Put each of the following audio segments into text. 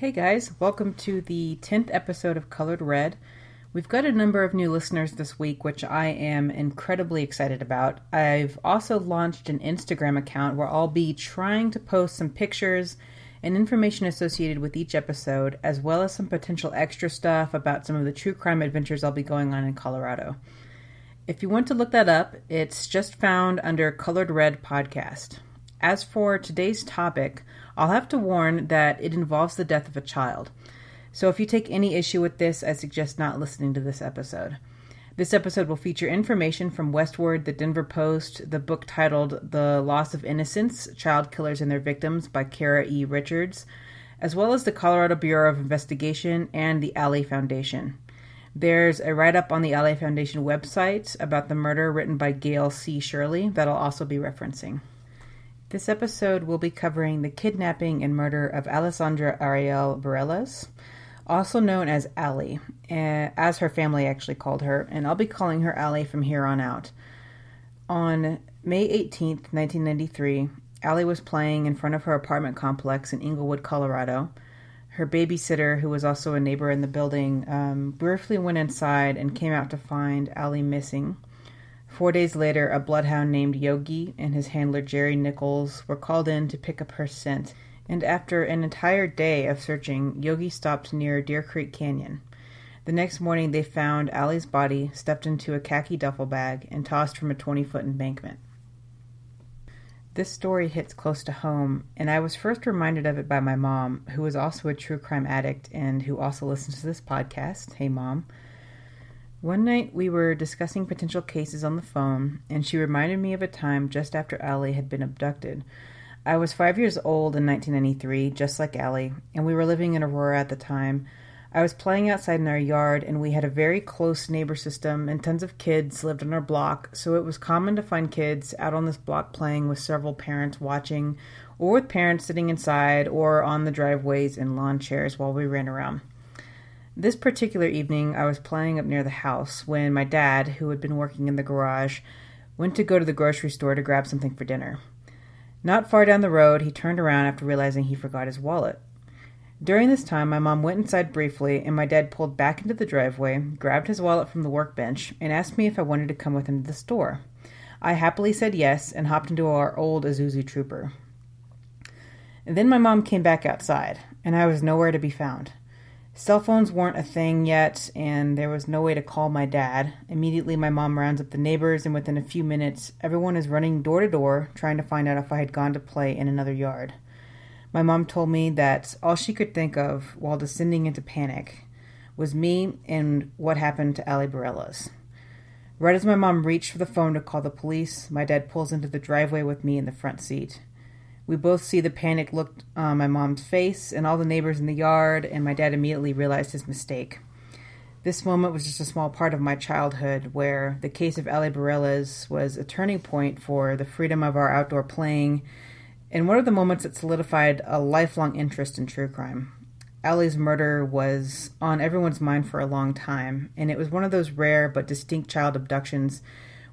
Hey guys, welcome to the 10th episode of Colored Red. We've got a number of new listeners this week, which I am incredibly excited about. I've also launched an Instagram account where I'll be trying to post some pictures and information associated with each episode, as well as some potential extra stuff about some of the true crime adventures I'll be going on in Colorado. If you want to look that up, it's just found under Colored Red Podcast. As for today's topic, I'll have to warn that it involves the death of a child. So if you take any issue with this, I suggest not listening to this episode. This episode will feature information from Westword, the Denver Post, the book titled The Loss of Innocence Child Killers and Their Victims by Kara E. Richards, as well as the Colorado Bureau of Investigation and the Alley Foundation. There's a write up on the Alley Foundation website about the murder written by Gail C. Shirley that I'll also be referencing. This episode will be covering the kidnapping and murder of Alessandra Ariel Berrelez, also known as Allie, eh, as her family actually called her, and I'll be calling her Allie from here on out. On May 18th, 1993, Allie was playing in front of her apartment complex in Englewood, Colorado. Her babysitter, who was also a neighbor in the building, um, briefly went inside and came out to find Allie missing. Four days later, a bloodhound named Yogi and his handler Jerry Nichols were called in to pick up her scent, and after an entire day of searching, Yogi stopped near Deer Creek Canyon. The next morning, they found Allie's body stuffed into a khaki duffel bag and tossed from a 20 foot embankment. This story hits close to home, and I was first reminded of it by my mom, who is also a true crime addict and who also listens to this podcast. Hey, Mom. One night we were discussing potential cases on the phone, and she reminded me of a time just after Allie had been abducted. I was five years old in 1993, just like Allie, and we were living in Aurora at the time. I was playing outside in our yard, and we had a very close neighbor system, and tons of kids lived on our block, so it was common to find kids out on this block playing with several parents watching, or with parents sitting inside or on the driveways in lawn chairs while we ran around. This particular evening, I was playing up near the house when my dad, who had been working in the garage, went to go to the grocery store to grab something for dinner. Not far down the road, he turned around after realizing he forgot his wallet. During this time, my mom went inside briefly, and my dad pulled back into the driveway, grabbed his wallet from the workbench, and asked me if I wanted to come with him to the store. I happily said yes and hopped into our old Isuzu Trooper. And then my mom came back outside, and I was nowhere to be found. Cell phones weren't a thing yet, and there was no way to call my dad. Immediately, my mom rounds up the neighbors, and within a few minutes, everyone is running door to door trying to find out if I had gone to play in another yard. My mom told me that all she could think of while descending into panic was me and what happened to Ali Berrelez. Right as my mom reached for the phone to call the police, my dad pulls into the driveway with me in the front seat. We both see the panic look on my mom's face and all the neighbors in the yard, and my dad immediately realized his mistake. This moment was just a small part of my childhood where the case of Allie Berrelez was a turning point for the freedom of our outdoor playing and one of the moments that solidified a lifelong interest in true crime. Allie's murder was on everyone's mind for a long time, and it was one of those rare but distinct child abductions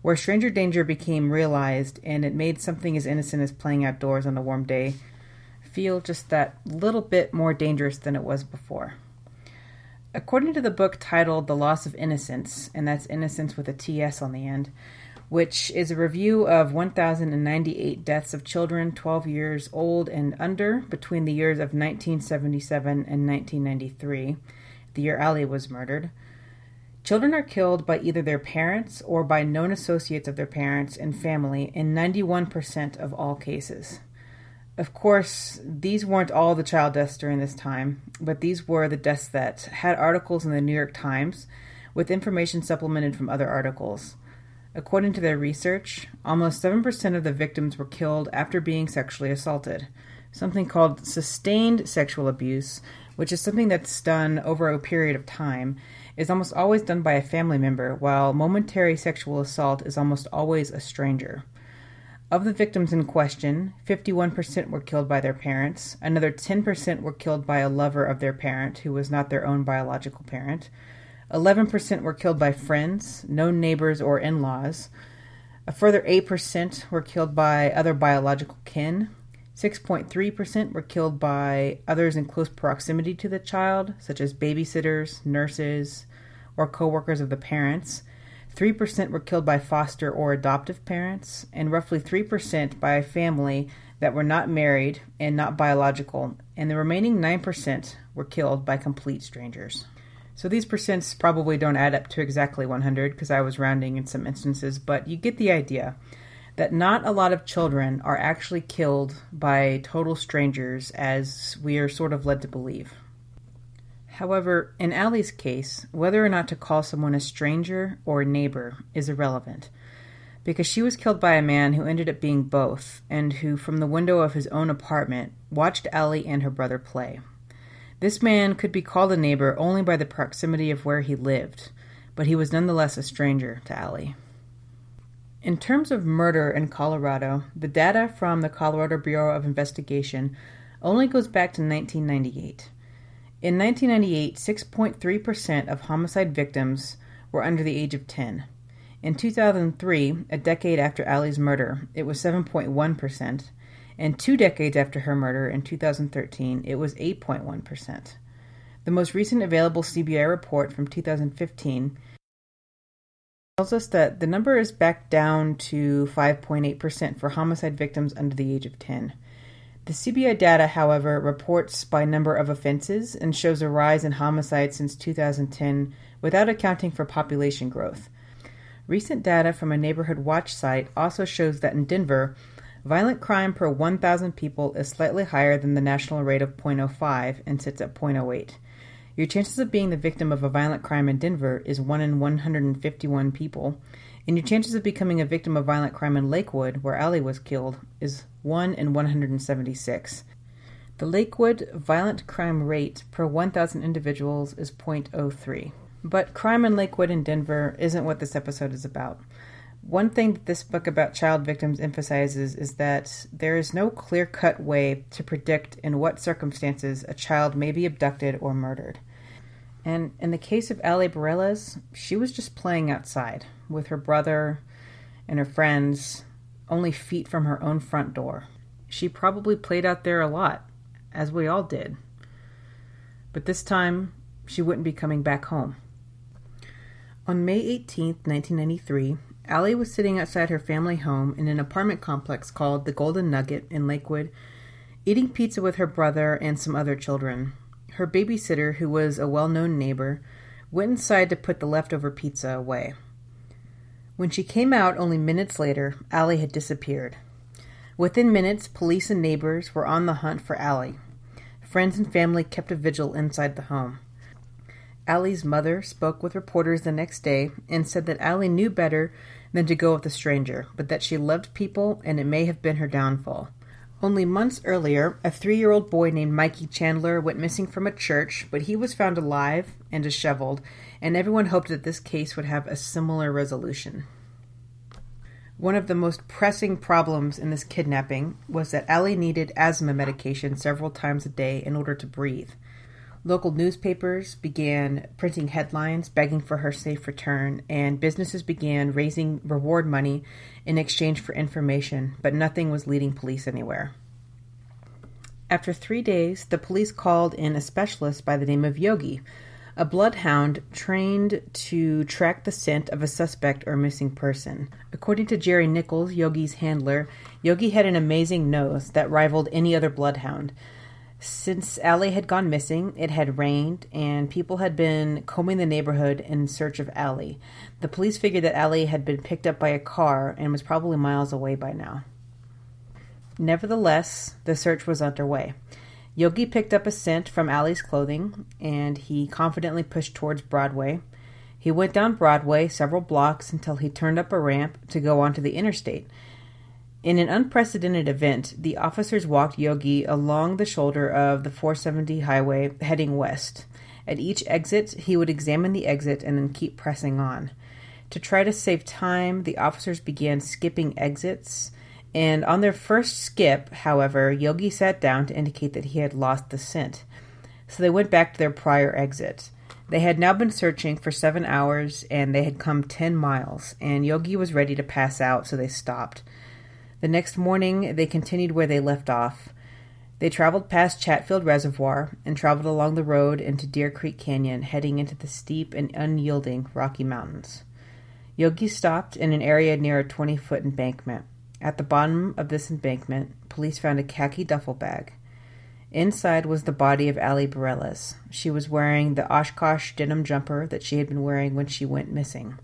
where stranger danger became realized and it made something as innocent as playing outdoors on a warm day feel just that little bit more dangerous than it was before. According to the book titled The Loss of Innocence, and that's innocence with a TS on the end, which is a review of 1,098 deaths of children 12 years old and under between the years of 1977 and 1993, the year Ali was murdered. Children are killed by either their parents or by known associates of their parents and family in 91% of all cases. Of course, these weren't all the child deaths during this time, but these were the deaths that had articles in the New York Times with information supplemented from other articles. According to their research, almost 7% of the victims were killed after being sexually assaulted, something called sustained sexual abuse, which is something that's done over a period of time is almost always done by a family member, while momentary sexual assault is almost always a stranger. Of the victims in question, 51% were killed by their parents, another 10% were killed by a lover of their parent who was not their own biological parent, 11% were killed by friends, known neighbors, or in laws, a further 8% were killed by other biological kin, 6.3% were killed by others in close proximity to the child, such as babysitters, nurses, or co workers of the parents. 3% were killed by foster or adoptive parents, and roughly 3% by a family that were not married and not biological, and the remaining 9% were killed by complete strangers. So these percents probably don't add up to exactly 100 because I was rounding in some instances, but you get the idea that not a lot of children are actually killed by total strangers as we are sort of led to believe. However, in Allie's case, whether or not to call someone a stranger or a neighbor is irrelevant, because she was killed by a man who ended up being both, and who, from the window of his own apartment, watched Allie and her brother play. This man could be called a neighbor only by the proximity of where he lived, but he was nonetheless a stranger to Allie. In terms of murder in Colorado, the data from the Colorado Bureau of Investigation only goes back to 1998. In 1998, 6.3% of homicide victims were under the age of 10. In 2003, a decade after Allie's murder, it was 7.1%, and two decades after her murder in 2013, it was 8.1%. The most recent available CBI report from 2015 tells us that the number is back down to 5.8% for homicide victims under the age of 10. The CBI data, however, reports by number of offenses and shows a rise in homicides since 2010 without accounting for population growth. Recent data from a neighborhood watch site also shows that in Denver, violent crime per 1,000 people is slightly higher than the national rate of 0.05 and sits at 0.08. Your chances of being the victim of a violent crime in Denver is 1 in 151 people, and your chances of becoming a victim of violent crime in Lakewood, where Allie was killed, is 1 in 176. The Lakewood violent crime rate per 1,000 individuals is 0.03. But crime in Lakewood and Denver isn't what this episode is about. One thing that this book about child victims emphasizes is that there is no clear cut way to predict in what circumstances a child may be abducted or murdered. And in the case of Allie Berrelez, she was just playing outside with her brother and her friends, only feet from her own front door. She probably played out there a lot, as we all did. But this time, she wouldn't be coming back home. On May 18, 1993, Allie was sitting outside her family home in an apartment complex called the Golden Nugget in Lakewood, eating pizza with her brother and some other children. Her babysitter, who was a well known neighbor, went inside to put the leftover pizza away. When she came out only minutes later, Allie had disappeared. Within minutes, police and neighbors were on the hunt for Allie. Friends and family kept a vigil inside the home. Allie's mother spoke with reporters the next day and said that Allie knew better than to go with a stranger, but that she loved people and it may have been her downfall. Only months earlier, a three year old boy named Mikey Chandler went missing from a church, but he was found alive and disheveled, and everyone hoped that this case would have a similar resolution. One of the most pressing problems in this kidnapping was that Allie needed asthma medication several times a day in order to breathe. Local newspapers began printing headlines begging for her safe return, and businesses began raising reward money in exchange for information, but nothing was leading police anywhere. After three days, the police called in a specialist by the name of Yogi, a bloodhound trained to track the scent of a suspect or missing person. According to Jerry Nichols, Yogi's handler, Yogi had an amazing nose that rivaled any other bloodhound. Since Allie had gone missing, it had rained, and people had been combing the neighborhood in search of Allie. The police figured that Allie had been picked up by a car and was probably miles away by now. Nevertheless, the search was underway. Yogi picked up a scent from Allie's clothing, and he confidently pushed towards Broadway. He went down Broadway several blocks until he turned up a ramp to go onto the interstate. In an unprecedented event, the officers walked Yogi along the shoulder of the 470 highway heading west. At each exit, he would examine the exit and then keep pressing on. To try to save time, the officers began skipping exits. And on their first skip, however, Yogi sat down to indicate that he had lost the scent. So they went back to their prior exit. They had now been searching for seven hours and they had come ten miles, and Yogi was ready to pass out, so they stopped. The next morning, they continued where they left off. They traveled past Chatfield Reservoir and traveled along the road into Deer Creek Canyon, heading into the steep and unyielding Rocky Mountains. Yogi stopped in an area near a 20 foot embankment. At the bottom of this embankment, police found a khaki duffel bag. Inside was the body of Ali Berrelez. She was wearing the Oshkosh denim jumper that she had been wearing when she went missing.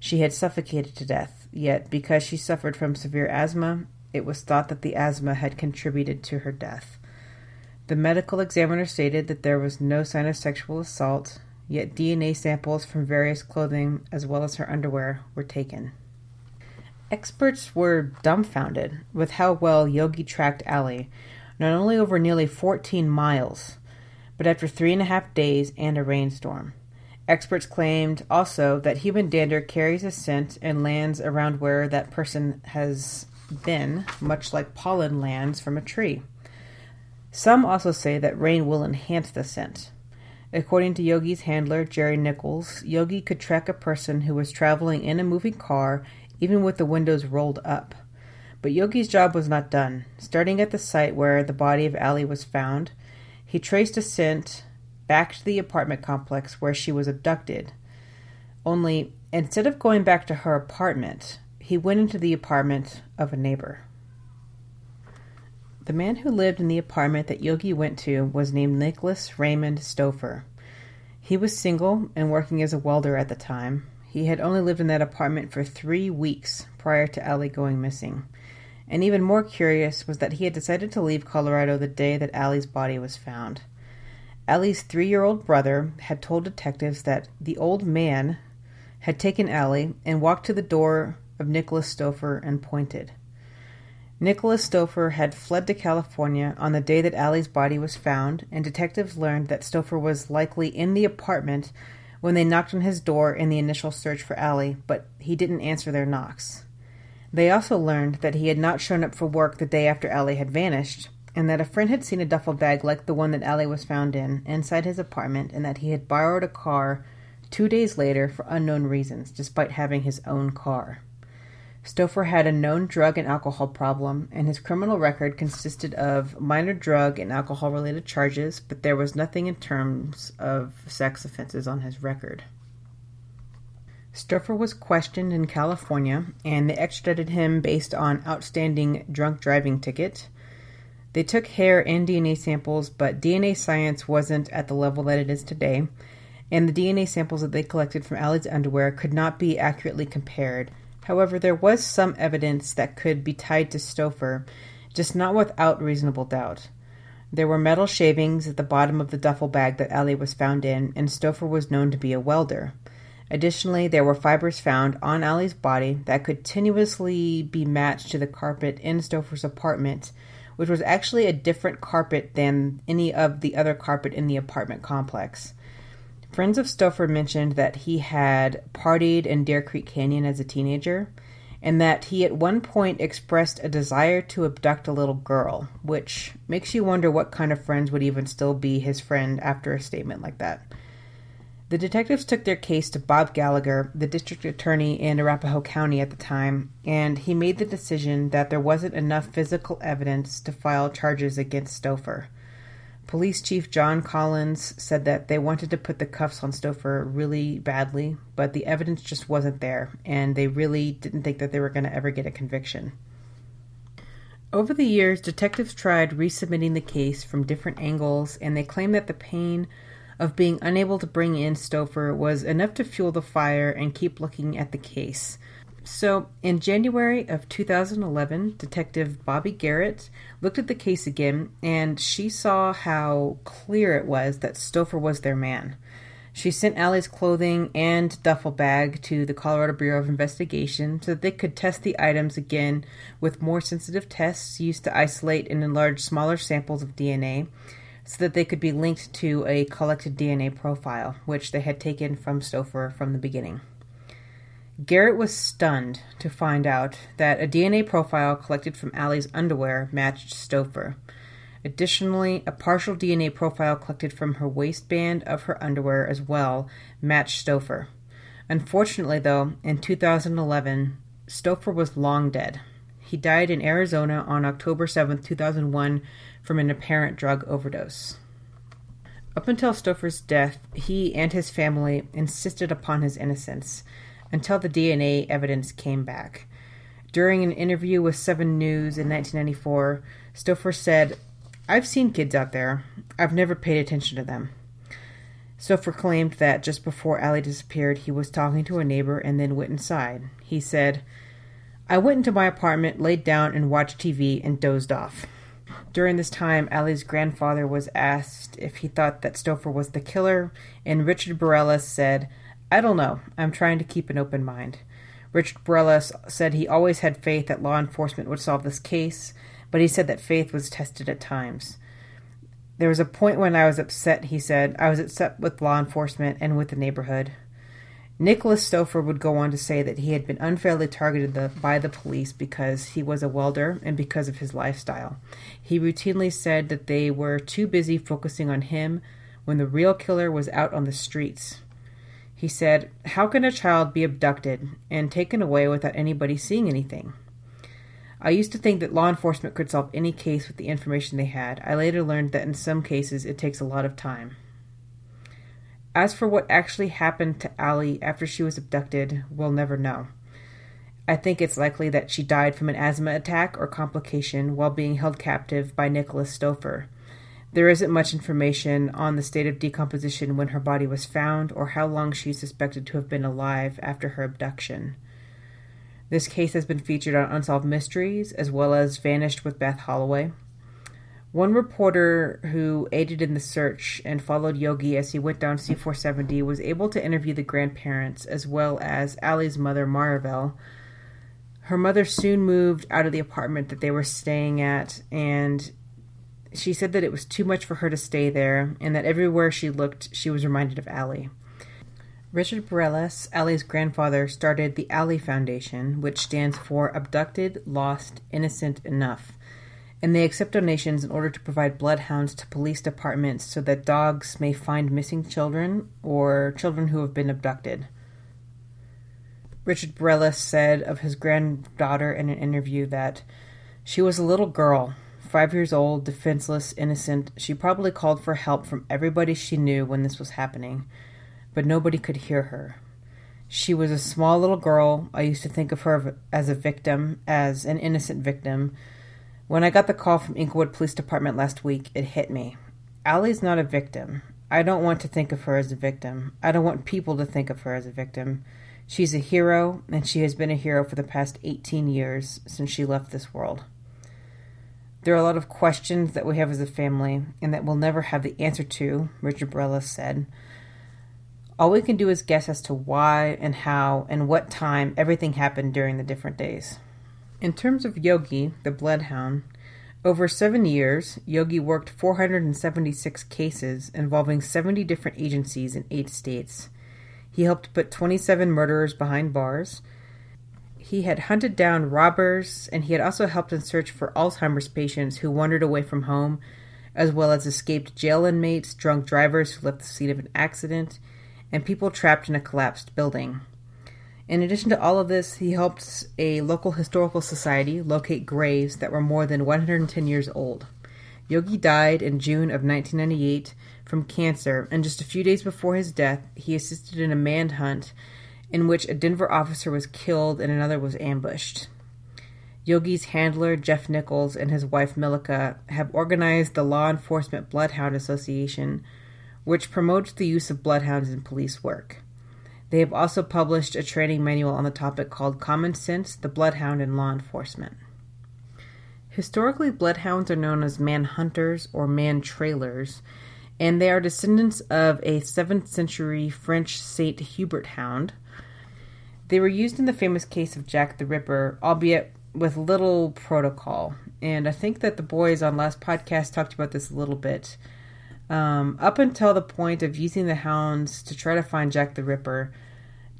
She had suffocated to death, yet because she suffered from severe asthma, it was thought that the asthma had contributed to her death. The medical examiner stated that there was no sign of sexual assault, yet DNA samples from various clothing as well as her underwear were taken. Experts were dumbfounded with how well Yogi tracked Ali, not only over nearly 14 miles, but after three and a half days and a rainstorm. Experts claimed also that human dander carries a scent and lands around where that person has been, much like pollen lands from a tree. Some also say that rain will enhance the scent. According to Yogi's handler, Jerry Nichols, Yogi could track a person who was traveling in a moving car even with the windows rolled up. But Yogi's job was not done. Starting at the site where the body of Ali was found, he traced a scent back to the apartment complex where she was abducted. Only, instead of going back to her apartment, he went into the apartment of a neighbor. The man who lived in the apartment that Yogi went to was named Nicholas Raymond Stouffer. He was single and working as a welder at the time. He had only lived in that apartment for three weeks prior to Ali going missing. And even more curious was that he had decided to leave Colorado the day that Ali's body was found. Ali's three year old brother had told detectives that the old man had taken Ali and walked to the door of Nicholas Stouffer and pointed. Nicholas Stouffer had fled to California on the day that Ali's body was found, and detectives learned that Stouffer was likely in the apartment when they knocked on his door in the initial search for Ali, but he didn't answer their knocks. They also learned that he had not shown up for work the day after Ali had vanished, and that a friend had seen a duffel bag like the one that Ali was found in inside his apartment, and that he had borrowed a car two days later for unknown reasons, despite having his own car. Stouffer had a known drug and alcohol problem, and his criminal record consisted of minor drug and alcohol related charges, but there was nothing in terms of sex offenses on his record. Stouffer was questioned in California, and they extradited him based on outstanding drunk driving ticket. They took hair and DNA samples, but DNA science wasn't at the level that it is today, and the DNA samples that they collected from Ali's underwear could not be accurately compared However, there was some evidence that could be tied to Stouffer, just not without reasonable doubt. There were metal shavings at the bottom of the duffel bag that Ali was found in, and Stouffer was known to be a welder. Additionally, there were fibers found on Ali's body that could tenuously be matched to the carpet in Stouffer's apartment, which was actually a different carpet than any of the other carpet in the apartment complex. Friends of Stouffer mentioned that he had partied in Deer Creek Canyon as a teenager, and that he at one point expressed a desire to abduct a little girl, which makes you wonder what kind of friends would even still be his friend after a statement like that. The detectives took their case to Bob Gallagher, the district attorney in Arapahoe County at the time, and he made the decision that there wasn't enough physical evidence to file charges against Stouffer. Police Chief John Collins said that they wanted to put the cuffs on Stouffer really badly, but the evidence just wasn't there, and they really didn't think that they were going to ever get a conviction. Over the years, detectives tried resubmitting the case from different angles, and they claimed that the pain of being unable to bring in Stouffer was enough to fuel the fire and keep looking at the case. So, in January of 2011, Detective Bobby Garrett looked at the case again and she saw how clear it was that Stouffer was their man. She sent Ali's clothing and duffel bag to the Colorado Bureau of Investigation so that they could test the items again with more sensitive tests used to isolate and enlarge smaller samples of DNA so that they could be linked to a collected DNA profile, which they had taken from Stouffer from the beginning. Garrett was stunned to find out that a DNA profile collected from Ali's underwear matched Stouffer. Additionally, a partial DNA profile collected from her waistband of her underwear as well matched Stouffer. Unfortunately, though, in 2011, Stouffer was long dead. He died in Arizona on October 7, 2001, from an apparent drug overdose. Up until Stouffer's death, he and his family insisted upon his innocence until the DNA evidence came back. During an interview with Seven News in 1994, Stouffer said, I've seen kids out there. I've never paid attention to them. Stouffer claimed that just before Allie disappeared, he was talking to a neighbor and then went inside. He said, I went into my apartment, laid down, and watched TV and dozed off. During this time, Ali's grandfather was asked if he thought that Stouffer was the killer, and Richard Berrelez said, I don't know. I'm trying to keep an open mind. Richard Berrelez said he always had faith that law enforcement would solve this case, but he said that faith was tested at times. There was a point when I was upset, he said. I was upset with law enforcement and with the neighborhood. Nicholas Stouffer would go on to say that he had been unfairly targeted the, by the police because he was a welder and because of his lifestyle. He routinely said that they were too busy focusing on him when the real killer was out on the streets. He said, How can a child be abducted and taken away without anybody seeing anything? I used to think that law enforcement could solve any case with the information they had. I later learned that in some cases it takes a lot of time. As for what actually happened to Allie after she was abducted, we'll never know. I think it's likely that she died from an asthma attack or complication while being held captive by Nicholas Stouffer. There isn't much information on the state of decomposition when her body was found or how long she is suspected to have been alive after her abduction. This case has been featured on Unsolved Mysteries as well as Vanished with Beth Holloway. One reporter who aided in the search and followed Yogi as he went down C 470 was able to interview the grandparents as well as Allie's mother, Maribel. Her mother soon moved out of the apartment that they were staying at, and she said that it was too much for her to stay there, and that everywhere she looked, she was reminded of Allie. Richard Berrelez, Allie's grandfather, started the Allie Foundation, which stands for Abducted, Lost, Innocent Enough. And they accept donations in order to provide bloodhounds to police departments so that dogs may find missing children or children who have been abducted. Richard Berrelez said of his granddaughter in an interview that she was a little girl Five years old, defenseless, innocent, she probably called for help from everybody she knew when this was happening, but nobody could hear her. She was a small little girl. I used to think of her as a victim, as an innocent victim. When I got the call from Englewood Police Department last week, it hit me. Allie's not a victim. I don't want to think of her as a victim. I don't want people to think of her as a victim. She's a hero, and she has been a hero for the past 18 years since she left this world. There are a lot of questions that we have as a family and that we'll never have the answer to, Richard Berrelez said. All we can do is guess as to why and how and what time everything happened during the different days. In terms of Yogi, the bloodhound, over seven years, Yogi worked 476 cases involving 70 different agencies in eight states. He helped put 27 murderers behind bars he had hunted down robbers, and he had also helped in search for Alzheimer's patients who wandered away from home, as well as escaped jail inmates, drunk drivers who left the scene of an accident, and people trapped in a collapsed building. In addition to all of this, he helped a local historical society locate graves that were more than 110 years old. Yogi died in June of 1998 from cancer, and just a few days before his death, he assisted in a manhunt in which a Denver officer was killed and another was ambushed. Yogi's handler, Jeff Nichols, and his wife, Milika, have organized the Law Enforcement Bloodhound Association, which promotes the use of bloodhounds in police work. They have also published a training manual on the topic called Common Sense The Bloodhound in Law Enforcement. Historically, bloodhounds are known as man hunters or man trailers, and they are descendants of a 7th century French Saint Hubert hound they were used in the famous case of Jack the Ripper, albeit with little protocol. And I think that the boys on last podcast talked about this a little bit. Um, up until the point of using the hounds to try to find Jack the Ripper,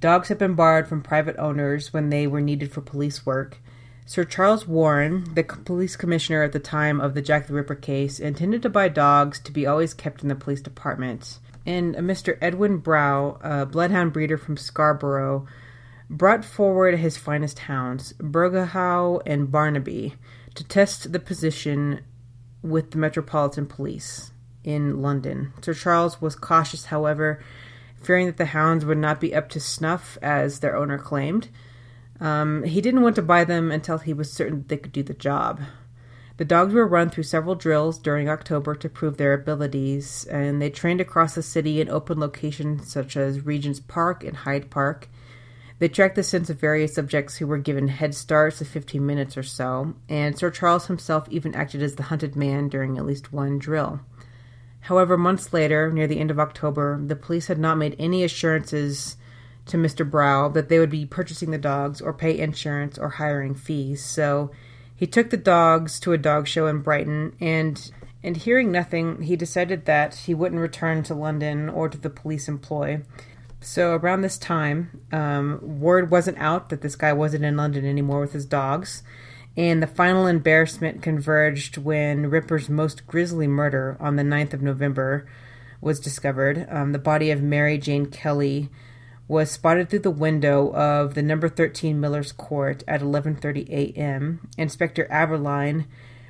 dogs had been borrowed from private owners when they were needed for police work. Sir Charles Warren, the police commissioner at the time of the Jack the Ripper case, intended to buy dogs to be always kept in the police department. And Mr. Edwin Brough, a bloodhound breeder from Scarborough, brought forward his finest hounds, Burgho and Barnaby, to test the position with the Metropolitan Police in London. Sir Charles was cautious, however, fearing that the hounds would not be up to snuff as their owner claimed. Um, he didn't want to buy them until he was certain they could do the job. The dogs were run through several drills during October to prove their abilities, and they trained across the city in open locations such as Regent's Park and Hyde Park. They tracked the scents of various subjects who were given head starts of 15 minutes or so, and Sir Charles himself even acted as the hunted man during at least one drill. However, months later, near the end of October, the police had not made any assurances to Mr. Brough that they would be purchasing the dogs or pay insurance or hiring fees. So he took the dogs to a dog show in Brighton and and hearing nothing, he decided that he wouldn't return to London or to the police employ. So around this time, um, word wasn't out that this guy wasn't in London anymore with his dogs, and the final embarrassment converged when Ripper's most grisly murder on the 9th of November was discovered. Um, the body of Mary Jane Kelly was spotted through the window of the number 13 Miller's Court at 11:30 a.m. Inspector Abberline,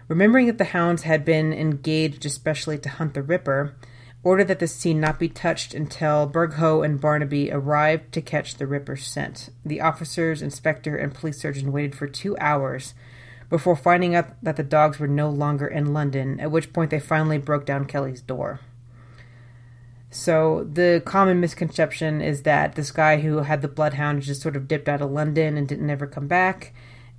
remembering that the hounds had been engaged especially to hunt the Ripper, ordered that the scene not be touched until Burgho and Barnaby arrived to catch the Ripper's scent. The officers, inspector, and police surgeon waited for two hours before finding out that the dogs were no longer in London, at which point they finally broke down Kelly's door. So the common misconception is that this guy who had the bloodhound just sort of dipped out of London and didn't ever come back,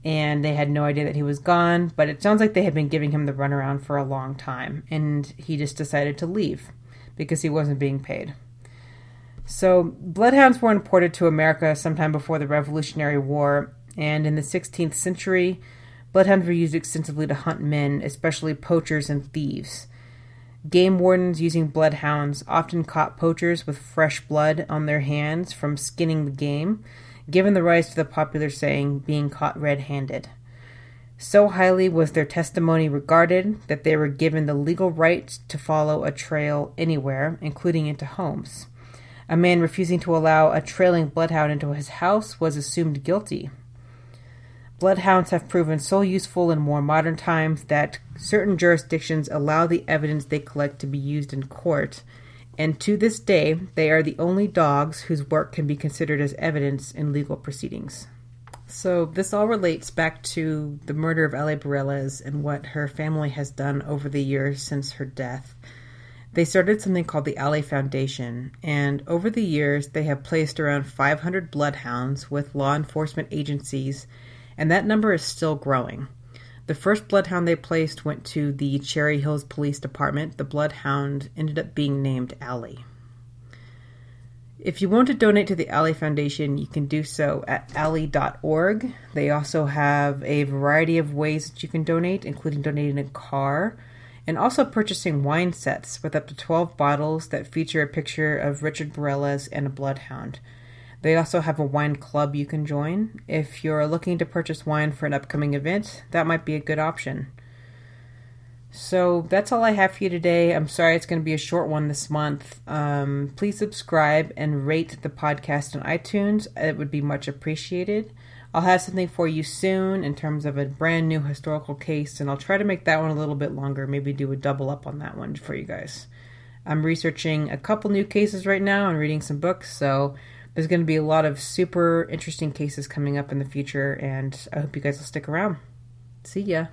and they had no idea that he was gone. But it sounds like they had been giving him the runaround for a long time, and he just decided to leave because he wasn't being paid. So bloodhounds were imported to America sometime before the Revolutionary War, and in the 16th century, bloodhounds were used extensively to hunt men, especially poachers and thieves. Game wardens using bloodhounds often caught poachers with fresh blood on their hands from skinning the game, given the rise to the popular saying, being caught red handed. So highly was their testimony regarded that they were given the legal right to follow a trail anywhere, including into homes. A man refusing to allow a trailing bloodhound into his house was assumed guilty Bloodhounds have proven so useful in more modern times that certain jurisdictions allow the evidence they collect to be used in court, and to this day, they are the only dogs whose work can be considered as evidence in legal proceedings. So, this all relates back to the murder of Ale Berrelez and what her family has done over the years since her death. They started something called the Ale Foundation, and over the years, they have placed around 500 bloodhounds with law enforcement agencies and that number is still growing. The first bloodhound they placed went to the Cherry Hills Police Department. The bloodhound ended up being named Allie. If you want to donate to the Alley Foundation, you can do so at alley.org. They also have a variety of ways that you can donate, including donating a car and also purchasing wine sets with up to 12 bottles that feature a picture of Richard Berrelez and a bloodhound. They also have a wine club you can join. If you're looking to purchase wine for an upcoming event, that might be a good option. So that's all I have for you today. I'm sorry it's going to be a short one this month. Um, please subscribe and rate the podcast on iTunes. It would be much appreciated. I'll have something for you soon in terms of a brand new historical case, and I'll try to make that one a little bit longer. Maybe do a double up on that one for you guys. I'm researching a couple new cases right now and reading some books, so there's going to be a lot of super interesting cases coming up in the future, and I hope you guys will stick around. See ya.